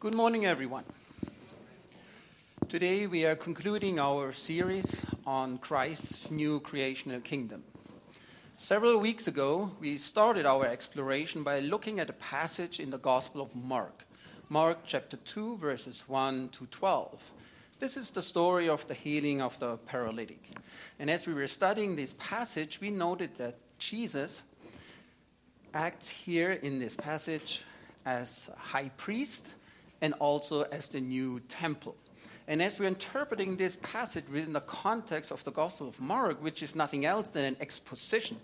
Good morning, everyone. Today we are concluding our series on Christ's new creational kingdom. Several weeks ago, we started our exploration by looking at a passage in the Gospel of Mark, Mark chapter 2, verses 1 to 12. This is the story of the healing of the paralytic. And as we were studying this passage, we noted that Jesus acts here in this passage as high priest and also as the new temple. And as we're interpreting this passage within the context of the Gospel of Mark, which is nothing else than an exposition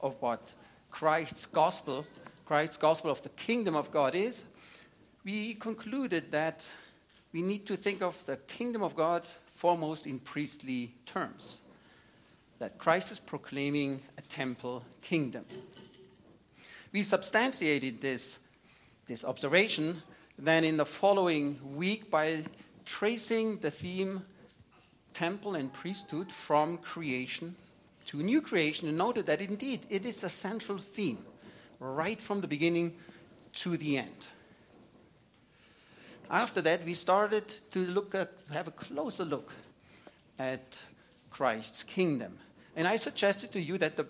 of what Christ's gospel, Christ's gospel of the kingdom of God is, we concluded that we need to think of the kingdom of God foremost in priestly terms. That Christ is proclaiming a temple kingdom. We substantiated this, this observation then in the following week by tracing the theme temple and priesthood from creation to new creation and noted that indeed it is a central theme right from the beginning to the end. After that, we started to look at, have a closer look at Christ's kingdom. And I suggested to you that the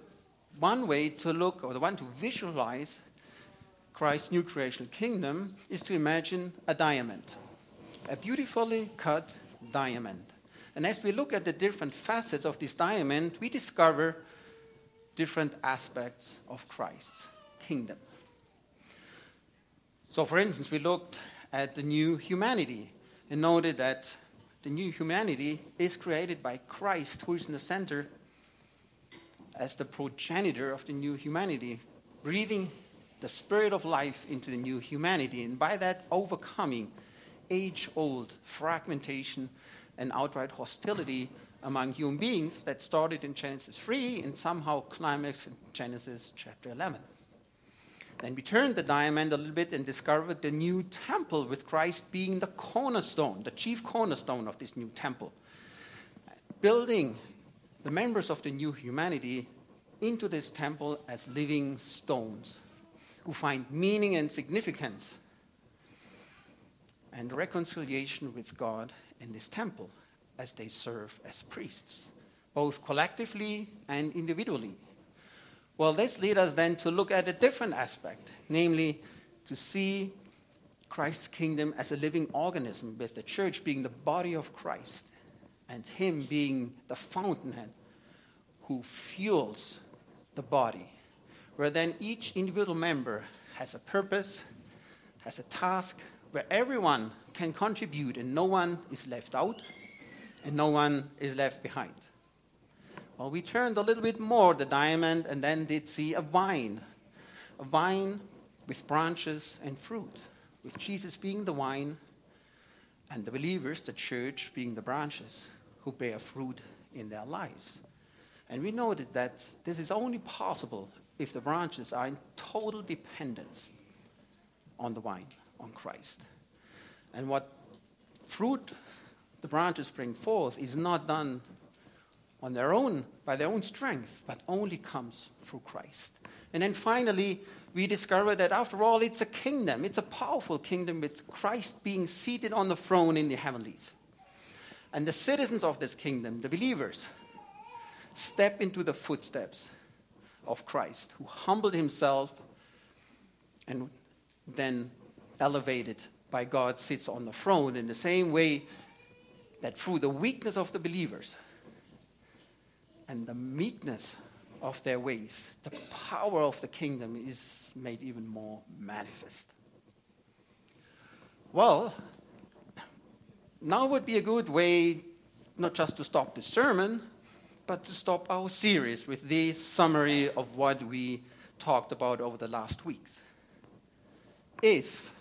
one way to look, or the one to visualize Christ's new creational kingdom is to imagine a diamond, a beautifully cut diamond. And as we look at the different facets of this diamond, we discover different aspects of Christ's kingdom. So, for instance, we looked at the new humanity and noted that the new humanity is created by Christ, who is in the center as the progenitor of the new humanity, breathing the spirit of life into the new humanity, and by that overcoming age old fragmentation and outright hostility among human beings that started in Genesis 3 and somehow climaxed in Genesis chapter 11. Then we turned the diamond a little bit and discovered the new temple with Christ being the cornerstone, the chief cornerstone of this new temple. Building the members of the new humanity into this temple as living stones who find meaning and significance and reconciliation with God in this temple as they serve as priests, both collectively and individually. Well, this leads us then to look at a different aspect, namely to see Christ's kingdom as a living organism, with the church being the body of Christ and Him being the fountainhead who fuels the body where then each individual member has a purpose, has a task, where everyone can contribute and no one is left out and no one is left behind. Well, we turned a little bit more the diamond and then did see a vine, a vine with branches and fruit, with Jesus being the vine and the believers, the church, being the branches who bear fruit in their lives. And we noted that this is only possible if the branches are in total dependence on the vine, on Christ. And what fruit the branches bring forth is not done on their own, by their own strength, but only comes through Christ. And then finally, we discover that after all, it's a kingdom. It's a powerful kingdom with Christ being seated on the throne in the heavenlies. And the citizens of this kingdom, the believers, step into the footsteps of Christ, who humbled himself and then elevated by God sits on the throne in the same way that through the weakness of the believers and the meekness of their ways, the power of the kingdom is made even more manifest. Well, now would be a good way not just to stop the sermon, but to stop our series with this summary of what we talked about over the last weeks. If,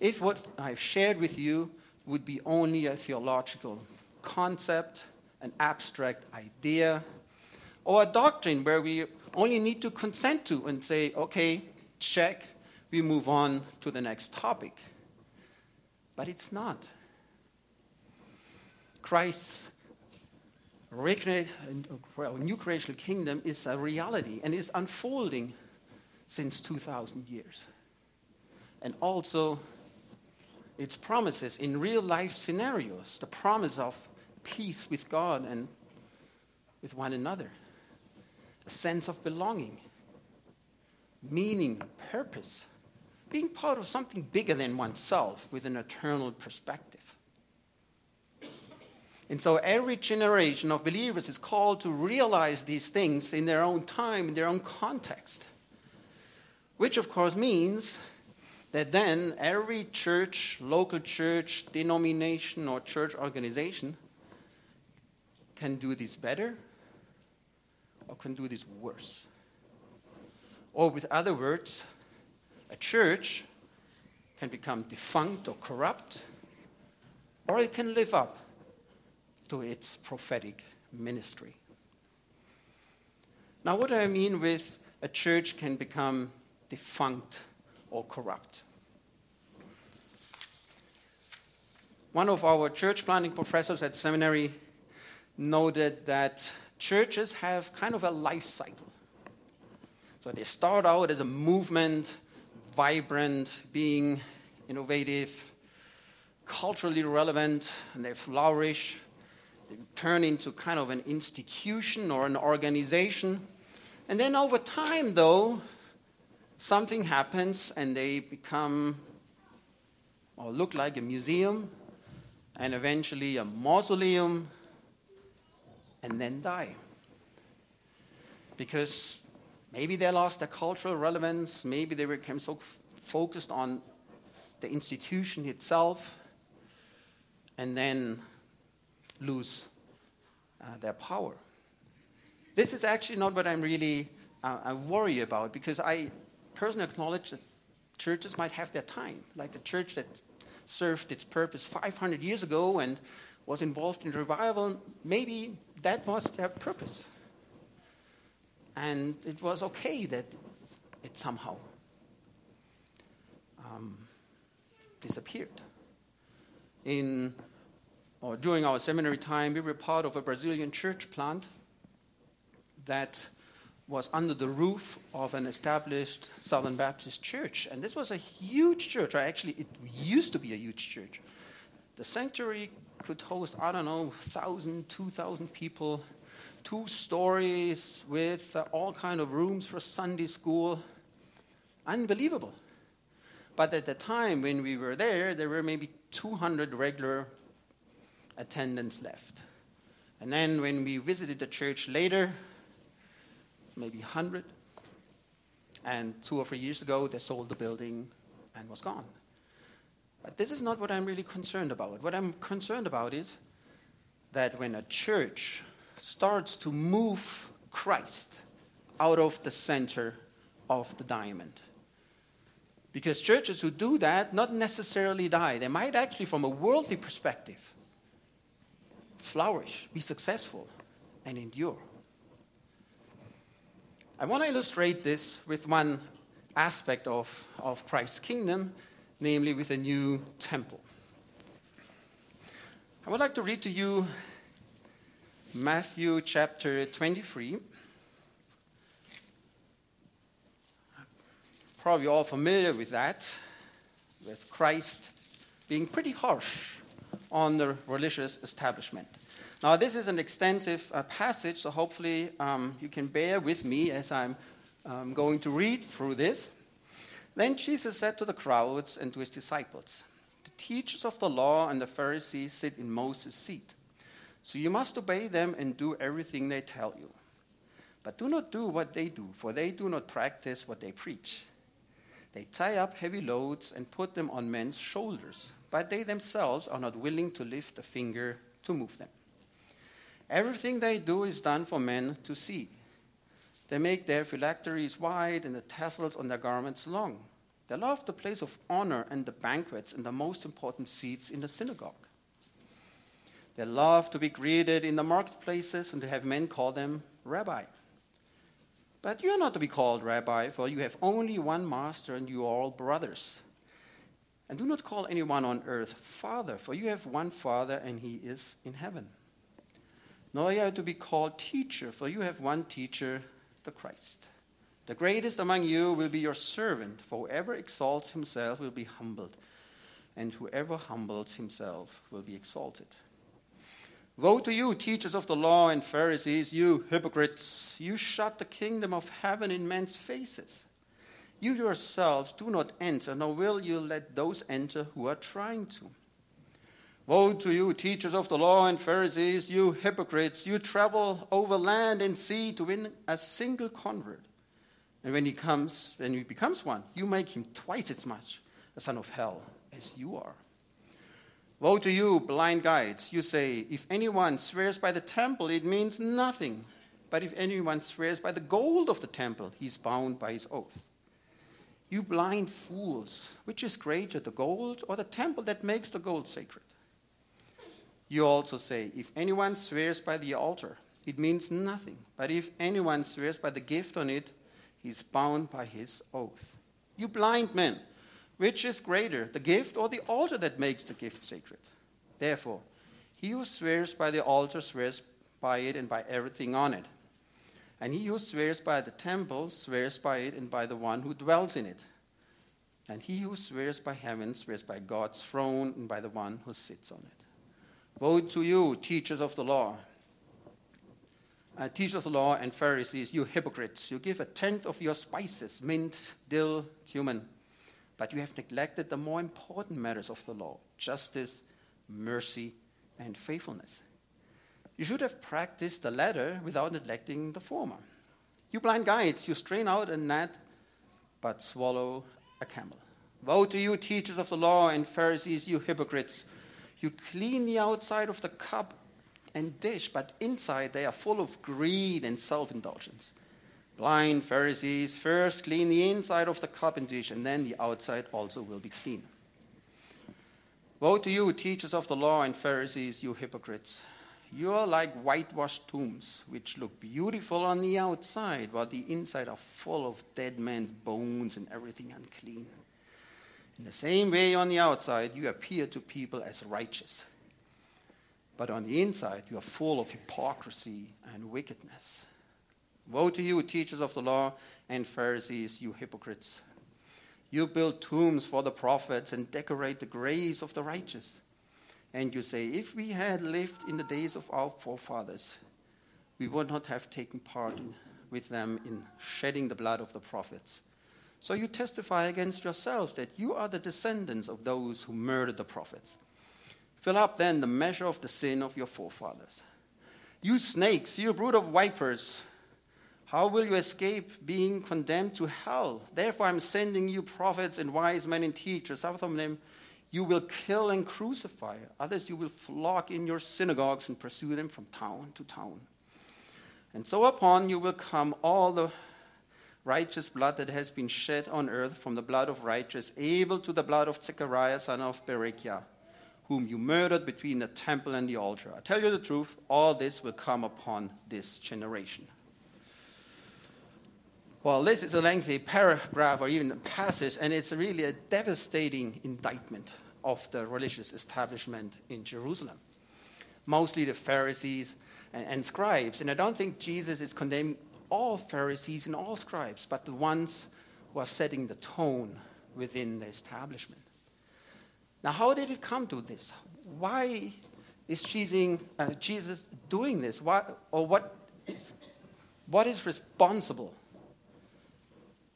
if what I've shared with you would be only a theological concept, an abstract idea, or a doctrine where we only need to consent to and say, okay, check, we move on to the next topic. But it's not. Christ's well, new creational kingdom is a reality and is unfolding since 2,000 years. And also its promises in real life scenarios, the promise of peace with God and with one another, a sense of belonging, meaning, purpose, being part of something bigger than oneself with an eternal perspective. And so every generation of believers is called to realize these things in their own time, in their own context. Which, of course, means that then every church, local church, denomination, or church organization can do this better or can do this worse. Or, with other words, a church can become defunct or corrupt, or it can live up to its prophetic ministry. Now, what do I mean with a church can become defunct or corrupt? One of our church planting professors at seminary noted that churches have kind of a life cycle. So they start out as a movement, vibrant, being innovative, culturally relevant, and they flourish turn into kind of an institution or an organization. And then over time, though, something happens and they become or look like a museum and eventually a mausoleum and then die. Because maybe they lost their cultural relevance, maybe they became so f- focused on the institution itself, and then lose uh, their power. This is actually not what I'm really uh, I worry about because I personally acknowledge that churches might have their time, like the church that served its purpose 500 years ago and was involved in revival. Maybe that was their purpose. And it was okay that it somehow um, disappeared. In or during our seminary time, we were part of a Brazilian church plant that was under the roof of an established Southern Baptist church. And this was a huge church, or actually, it used to be a huge church. The sanctuary could host, I don't know, 1,000, 2,000 people, two stories with uh, all kind of rooms for Sunday school. Unbelievable. But at the time when we were there, there were maybe 200 regular attendance left. And then when we visited the church later, maybe 100. And two or three years ago, they sold the building and was gone. But this is not what I'm really concerned about. What I'm concerned about is that when a church starts to move Christ out of the center of the diamond, because churches who do that not necessarily die. They might actually, from a worldly perspective, flourish, be successful, and endure. I want to illustrate this with one aspect of, of Christ's kingdom, namely with a new temple. I would like to read to you Matthew chapter 23. Probably all familiar with that, with Christ being pretty harsh on the religious establishment. Now, this is an extensive uh, passage, so hopefully um, you can bear with me as I'm um, going to read through this. Then Jesus said to the crowds and to his disciples, The teachers of the law and the Pharisees sit in Moses' seat. So you must obey them and do everything they tell you. But do not do what they do, for they do not practice what they preach. They tie up heavy loads and put them on men's shoulders but they themselves are not willing to lift a finger to move them. Everything they do is done for men to see. They make their phylacteries wide and the tassels on their garments long. They love the place of honor and the banquets and the most important seats in the synagogue. They love to be greeted in the marketplaces and to have men call them rabbi. But you are not to be called rabbi, for you have only one master and you are all brothers. And do not call anyone on earth Father, for you have one Father, and he is in heaven. Nor are you to be called teacher, for you have one teacher, the Christ. The greatest among you will be your servant, for whoever exalts himself will be humbled, and whoever humbles himself will be exalted. Woe to you, teachers of the law and Pharisees, you hypocrites! You shut the kingdom of heaven in men's faces. You yourselves do not enter, nor will you let those enter who are trying to. Woe to you, teachers of the law and Pharisees, you hypocrites! You travel over land and sea to win a single convert. And when he comes, when he becomes one, you make him twice as much a son of hell as you are. Woe to you, blind guides! You say, if anyone swears by the temple, it means nothing. But if anyone swears by the gold of the temple, he's bound by his oath. You blind fools, which is greater, the gold or the temple that makes the gold sacred? You also say, if anyone swears by the altar, it means nothing. But if anyone swears by the gift on it, he's bound by his oath. You blind men! Which is greater, the gift or the altar that makes the gift sacred? Therefore, he who swears by the altar swears by it and by everything on it. And he who swears by the temple swears by it and by the one who dwells in it. And he who swears by heaven swears by God's throne and by the one who sits on it. Woe to you, teachers of the law! Uh, teachers of the law and Pharisees, you hypocrites! You give a tenth of your spices mint, dill, cumin but you have neglected the more important matters of the law justice, mercy, and faithfulness. You should have practiced the latter without neglecting the former. You blind guides, you strain out a gnat, but swallow a camel. Woe to you, teachers of the law and Pharisees, you hypocrites! You clean the outside of the cup and dish, but inside they are full of greed and self indulgence. Blind Pharisees, first clean the inside of the cup and dish, and then the outside also will be clean. Woe to you, teachers of the law and Pharisees, you hypocrites! You are like whitewashed tombs, which look beautiful on the outside, while the inside are full of dead men's bones and everything unclean. In the same way, on the outside, you appear to people as righteous. But on the inside, you are full of hypocrisy and wickedness. Woe to you, teachers of the law and Pharisees, you hypocrites! You build tombs for the prophets and decorate the graves of the righteous. And you say, If we had lived in the days of our forefathers, we would not have taken part in, with them in shedding the blood of the prophets. So you testify against yourselves that you are the descendants of those who murdered the prophets. Fill up then the measure of the sin of your forefathers. You snakes, you brood of vipers, how will you escape being condemned to hell? Therefore, I'm sending you prophets and wise men and teachers. Some of them you will kill and crucify, others you will flock in your synagogues and pursue them from town to town. And so upon you will come all the righteous blood that has been shed on earth, from the blood of righteous Abel to the blood of Zechariah, son of Berechiah, whom you murdered between the temple and the altar. I tell you the truth, all this will come upon this generation. Well, this is a lengthy paragraph or even a passage, and it's really a devastating indictment of the religious establishment in Jerusalem. Mostly the Pharisees and, and scribes. And I don't think Jesus is condemning all Pharisees and all scribes, but the ones who are setting the tone within the establishment. Now, how did it come to this? Why is Jesus, uh, doing this? Why, or what is, what is responsible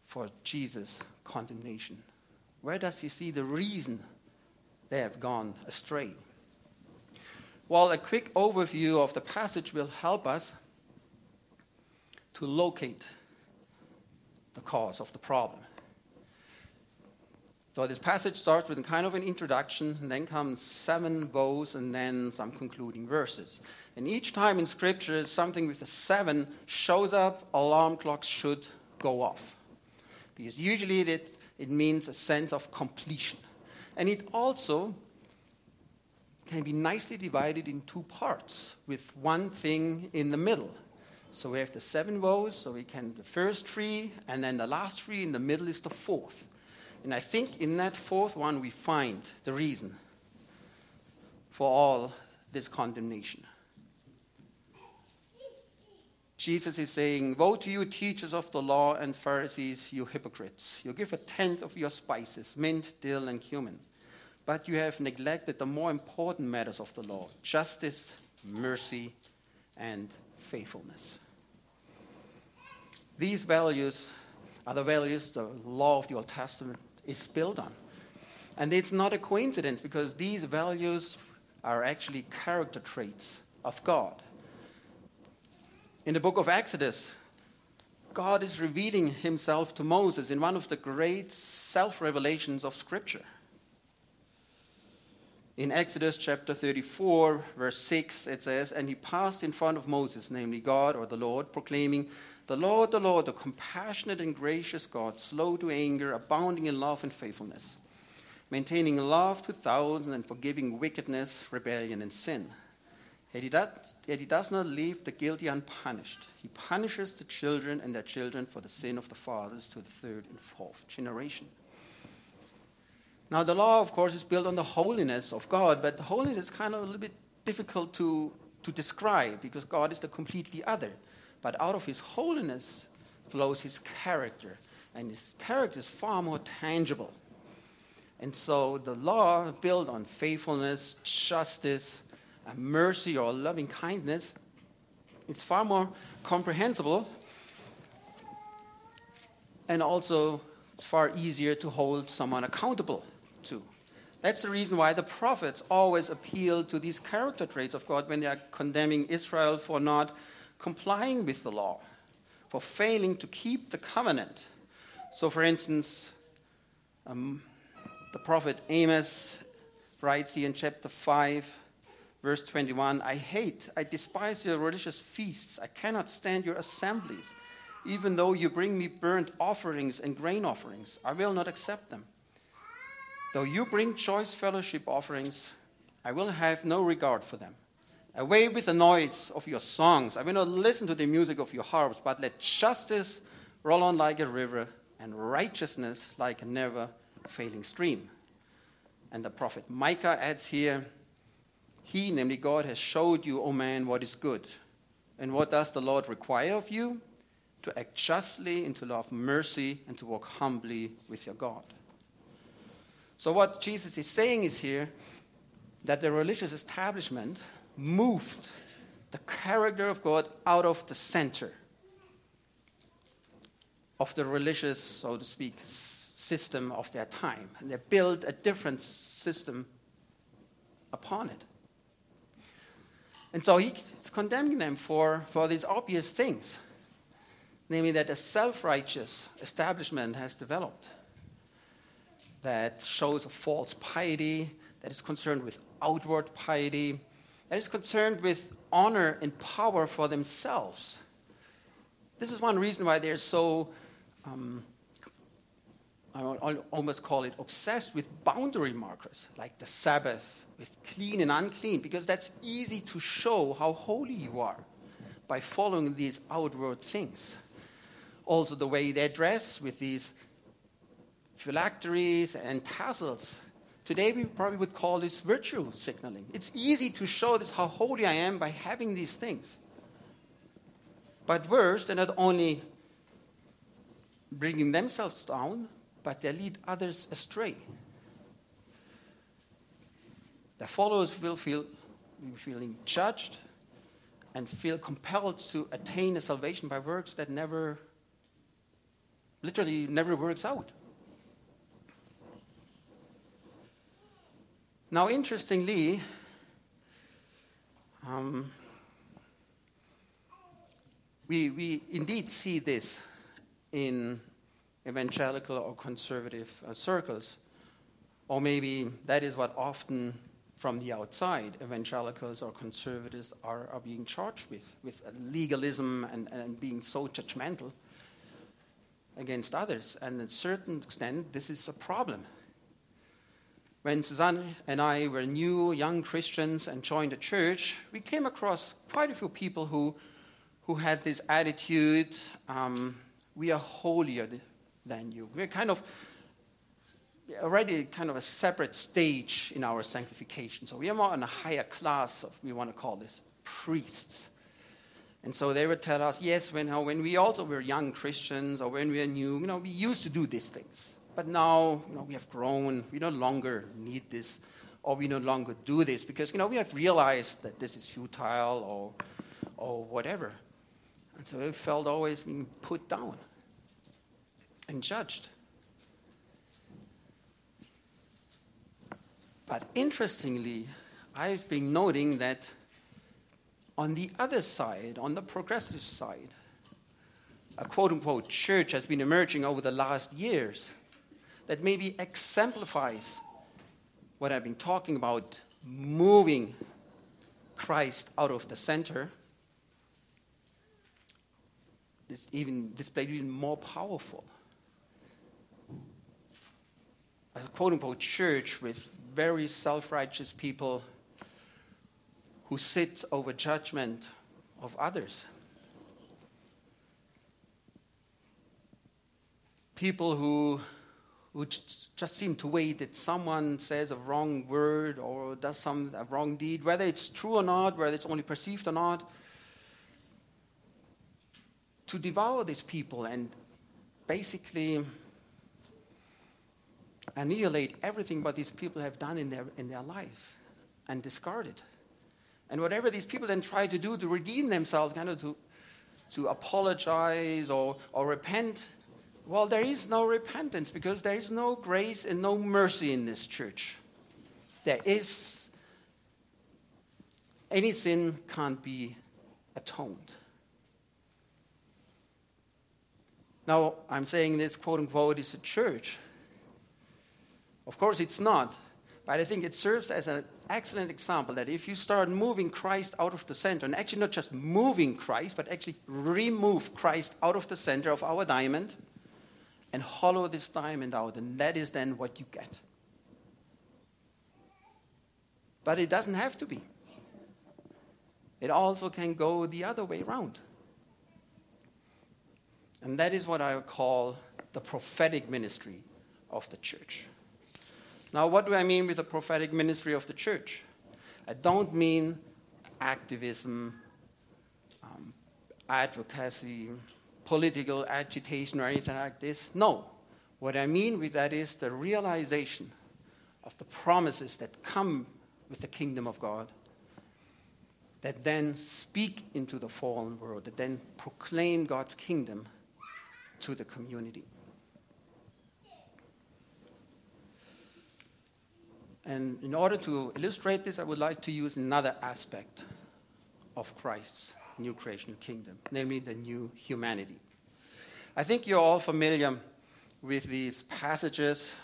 for Jesus' condemnation? Where does he see the reason they have gone astray? Well, a quick overview of the passage will help us to locate the cause of the problem. So this passage starts with a kind of an introduction, and then comes seven woes, and then some concluding verses. And each time in Scripture, something with a seven shows up, alarm clocks should go off because usually it, it means a sense of completion. And it also can be nicely divided in two parts with one thing in the middle. So we have the seven woes, so we can the first three, and then the last three in the middle is the fourth. And I think in that fourth one we find the reason for all this condemnation. Jesus is saying, Woe to you, teachers of the law and Pharisees, you hypocrites! You give a tenth of your spices, mint, dill, and cumin. but you have neglected the more important matters of the law justice, mercy, and faithfulness. These values are the values the law of the Old Testament is built on. And it's not a coincidence because these values are actually character traits of God. In the book of Exodus, God is revealing himself to Moses in one of the great self revelations of Scripture. In Exodus chapter 34, verse 6, it says, And he passed in front of Moses, namely God or the Lord, proclaiming, The Lord, the Lord, the compassionate and gracious God, slow to anger, abounding in love and faithfulness, maintaining love to thousands and forgiving wickedness, rebellion, and sin. Yet he, does, he does not leave the guilty unpunished. He punishes the children and their children for the sin of the fathers to the third and fourth generation. Now, the law, of course, is built on the holiness of God, but the holiness is kind of a little bit difficult to, to describe because God is the completely other. But out of his holiness flows his character, and his character is far more tangible. And so the law built on faithfulness, justice, and mercy or a loving kindness, it's far more comprehensible and also it's far easier to hold someone accountable to. That's the reason why the prophets always appeal to these character traits of God when they are condemning Israel for not complying with the law, for failing to keep the covenant. So, for instance, um, the prophet Amos writes here in chapter 5, verse 21 I hate, I despise your religious feasts, I cannot stand your assemblies. Even though you bring me burnt offerings and grain offerings, I will not accept them. Though you bring choice fellowship offerings, I will have no regard for them. Away with the noise of your songs. I will not listen to the music of your harps, but let justice roll on like a river and righteousness like a never failing stream. And the prophet Micah adds here, He, namely God, has showed you, O man, what is good. And what does the Lord require of you? To act justly and to love mercy and to walk humbly with your God. So, what Jesus is saying is here that the religious establishment moved the character of God out of the center of the religious, so to speak, system of their time. And they built a different system upon it. And so he's condemning them for, for these obvious things, namely that a self righteous establishment has developed that shows a false piety, that is concerned with outward piety, that is concerned with honor and power for themselves. This is one reason why they're so, um, I almost call it obsessed with boundary markers, like the Sabbath, with clean and unclean, because that's easy to show how holy you are by following these outward things. Also, the way they dress with these phylacteries and tassels. Today, we probably would call this virtue signaling. It's easy to show this how holy I am by having these things. But worse, they're not only bringing themselves down, but they lead others astray. Their followers will feel feeling judged and feel compelled to attain a salvation by works that never, literally, never works out. Now, interestingly, um, we, we indeed see this in evangelical or conservative uh, circles. Or maybe that is what often from the outside evangelicals or conservatives are, are being charged with, with legalism and, and being so judgmental against others. And to a certain extent, this is a problem when Suzanne and I were new young Christians and joined a church, we came across quite a few people who, who had this attitude um, we are holier than you. We're kind of already kind of a separate stage in our sanctification. So we are more in a higher class of, we want to call this, priests. And so they would tell us, yes, when, uh, when we also were young Christians or when we were new, you know, we used to do these things. but now you know, we have grown. We no longer need this, or we no longer do this because you know, we have realized that this is futile or, or whatever. And so it felt always being put down and judged. But interestingly, I've been noting that on the other side, on the progressive side, a quote unquote church has been emerging over the last years that maybe exemplifies what I've been talking about moving Christ out of the center. It's even displayed even more powerful. A quote unquote church with very self righteous people who sit over judgment of others. People who, who just seem to wait that someone says a wrong word or does some a wrong deed, whether it's true or not, whether it's only perceived or not, to devour these people and basically annihilate everything what these people have done in their, in their life and discard it. And whatever these people then try to do to redeem themselves, kind of to, to apologize or, or repent, well, there is no repentance because there is no grace and no mercy in this church. There is, any sin can't be atoned. Now, I'm saying this quote unquote is a church of course, it's not. But I think it serves as an excellent example that if you start moving Christ out of the center, and actually not just moving Christ, but actually remove Christ out of the center of our diamond and hollow this diamond out, and that is then what you get. But it doesn't have to be. It also can go the other way around. And that is what I call the prophetic ministry of the church. Now, what do I mean with the prophetic ministry of the church? I don't mean activism, um, advocacy, political agitation, or anything like this. No. What I mean with that is the realization of the promises that come with the kingdom of God, that then speak into the fallen world, that then proclaim God's kingdom to the community. And in order to illustrate this, I would like to use another aspect of Christ's new creation kingdom, namely the new humanity. I think you're all familiar with these passages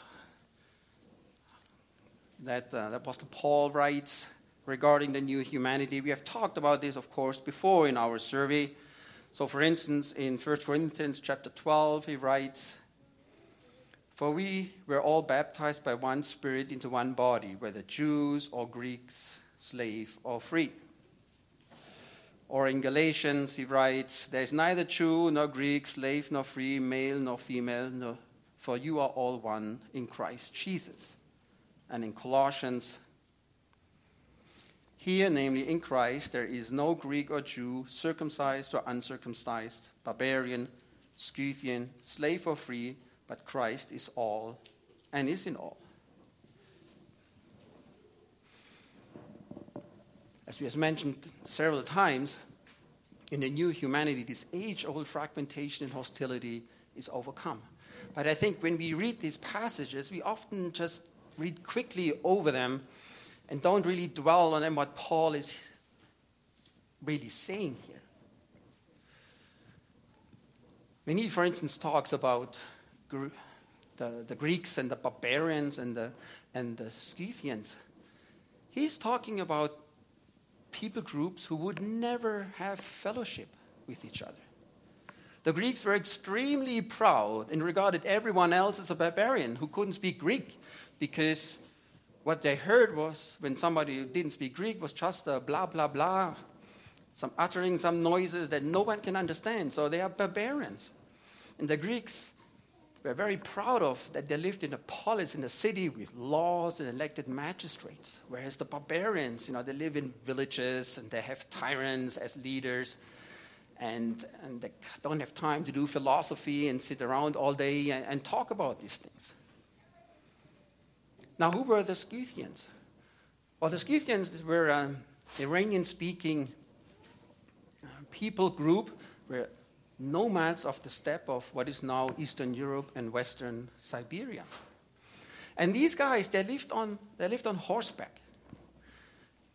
that uh, the Apostle Paul writes regarding the new humanity. We have talked about this, of course, before in our survey. So, for instance, in 1 Corinthians chapter 12, he writes, for we were all baptized by one Spirit into one body, whether Jews or Greeks, slave or free. Or in Galatians, he writes, There is neither Jew nor Greek, slave nor free, male nor female, nor, for you are all one in Christ Jesus. And in Colossians, here, namely in Christ, there is no Greek or Jew, circumcised or uncircumcised, barbarian, Scythian, slave or free but Christ is all and is in all. As we have mentioned several times, in the new humanity, this age old fragmentation and hostility is overcome. But I think when we read these passages, we often just read quickly over them and don't really dwell on them what Paul is really saying here. When he, for instance, talks about the, the Greeks and the barbarians and the, and the Scythians. He's talking about people groups who would never have fellowship with each other. The Greeks were extremely proud and regarded everyone else as a barbarian who couldn't speak Greek because what they heard was when somebody didn't speak Greek was just a blah, blah, blah, some uttering some noises that no one can understand. So they are barbarians. And the Greeks were very proud of that they lived in a polis, in a city with laws and elected magistrates. Whereas the barbarians, you know, they live in villages and they have tyrants as leaders. and, and they don't have time to do philosophy and sit around all day and, and talk about these things. Now, who were the Scythians? Well, the Scythians were an Iranian speaking uh, people group, nomads of the steppe of what is now Eastern Europe and Western Siberia. And these guys, they lived on, they lived on horseback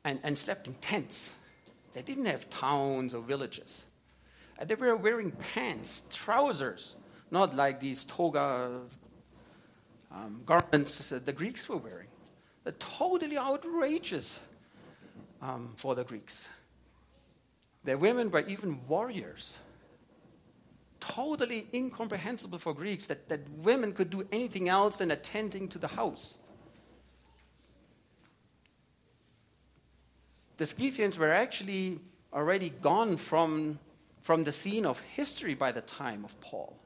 and, and slept in tents. They didn't have towns or villages. And they were wearing pants, trousers, not like these toga um, garments the Greeks were wearing. They're totally outrageous um, for the Greeks. Their women were even warriors. Totally incomprehensible for Greeks that, that women could do anything else than attending to the house. The Scythians were actually already gone from, from the scene of history by the time of Paul.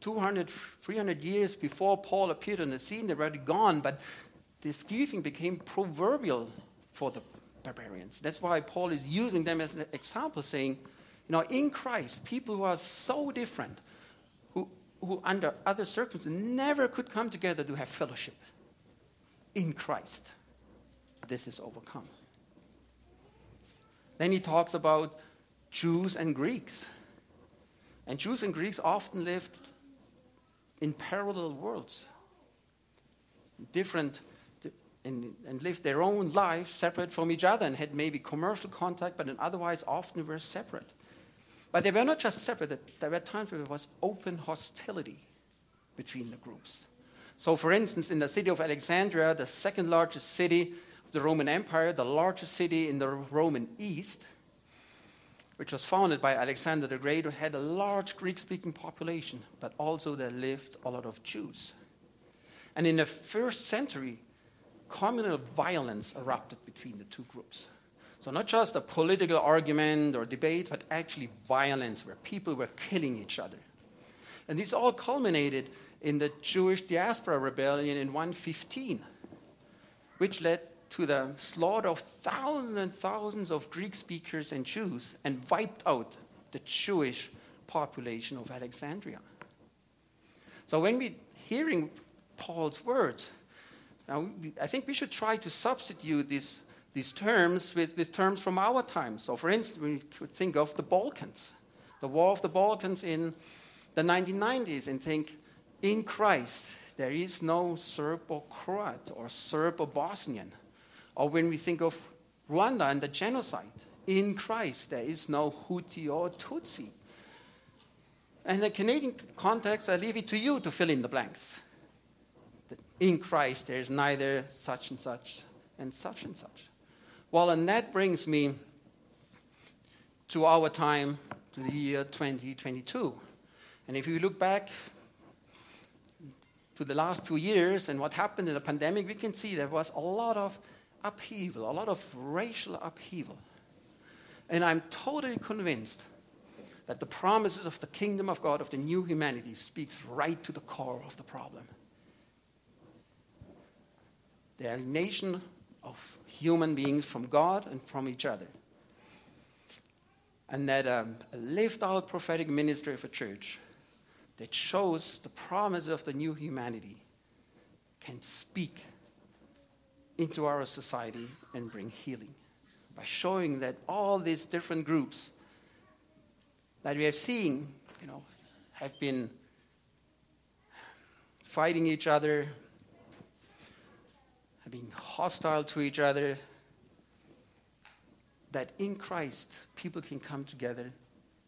200, 300 years before Paul appeared on the scene, they were already gone, but this Scythian became proverbial for the barbarians. That's why Paul is using them as an example, saying, you know, in Christ, people who are so different, who, who under other circumstances never could come together to have fellowship, in Christ, this is overcome. Then he talks about Jews and Greeks. And Jews and Greeks often lived in parallel worlds, different, and, and lived their own lives separate from each other and had maybe commercial contact, but otherwise often were separate. But they were not just separate, there were times where there was open hostility between the groups. So, for instance, in the city of Alexandria, the second largest city of the Roman Empire, the largest city in the Roman East, which was founded by Alexander the Great, had a large Greek speaking population, but also there lived a lot of Jews. And in the first century, communal violence erupted between the two groups. So, not just a political argument or debate, but actually violence where people were killing each other. And this all culminated in the Jewish diaspora rebellion in 115, which led to the slaughter of thousands and thousands of Greek speakers and Jews and wiped out the Jewish population of Alexandria. So when we're hearing Paul's words, now I think we should try to substitute these, these terms with, with terms from our time. So, for instance, we could think of the Balkans, the War of the Balkans in the 1990s, and think in Christ there is no Serb or Croat or Serb or Bosnian. Or when we think of Rwanda and the genocide, in Christ there is no Hutu or Tutsi. And in the Canadian context, I leave it to you to fill in the blanks. In Christ there is neither such and such and such and such. Well, and that brings me to our time, to the year 2022. And if you look back to the last two years and what happened in the pandemic, we can see there was a lot of upheaval, a lot of racial upheaval. And I'm totally convinced that the promises of the kingdom of God, of the new humanity, speaks right to the core of the problem. The alienation of human beings from God and from each other. And that um, a lived out prophetic ministry of a church that shows the promise of the new humanity can speak into our society and bring healing by showing that all these different groups that we have seen, you know, have been fighting each other, have been hostile to each other, that in Christ people can come together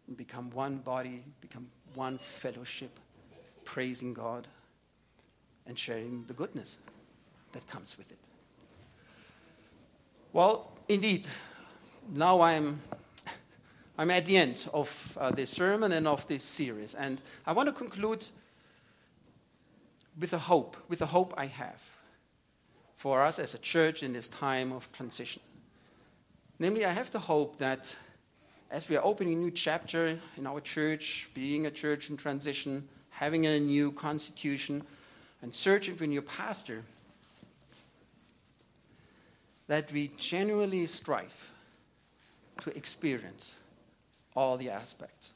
and become one body, become one fellowship, praising God and sharing the goodness that comes with it. Well, indeed, now I'm, I'm at the end of uh, this sermon and of this series. And I want to conclude with a hope, with a hope I have for us as a church in this time of transition. Namely, I have the hope that as we are opening a new chapter in our church, being a church in transition, having a new constitution, and searching for a new pastor, that we genuinely strive to experience all the aspects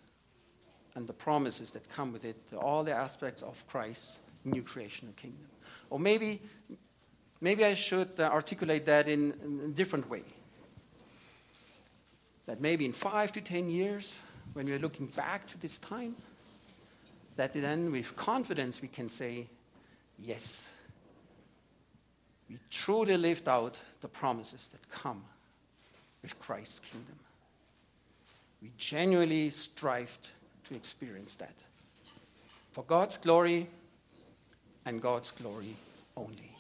and the promises that come with it, all the aspects of Christ's new creation and kingdom. Or maybe, maybe I should uh, articulate that in, a different way. That maybe in five to ten years, when we're looking back to this time, that then with confidence we can say, yes, we truly lived out the promises that come with Christ's kingdom. We genuinely strived to experience that. For God's glory and God's glory only.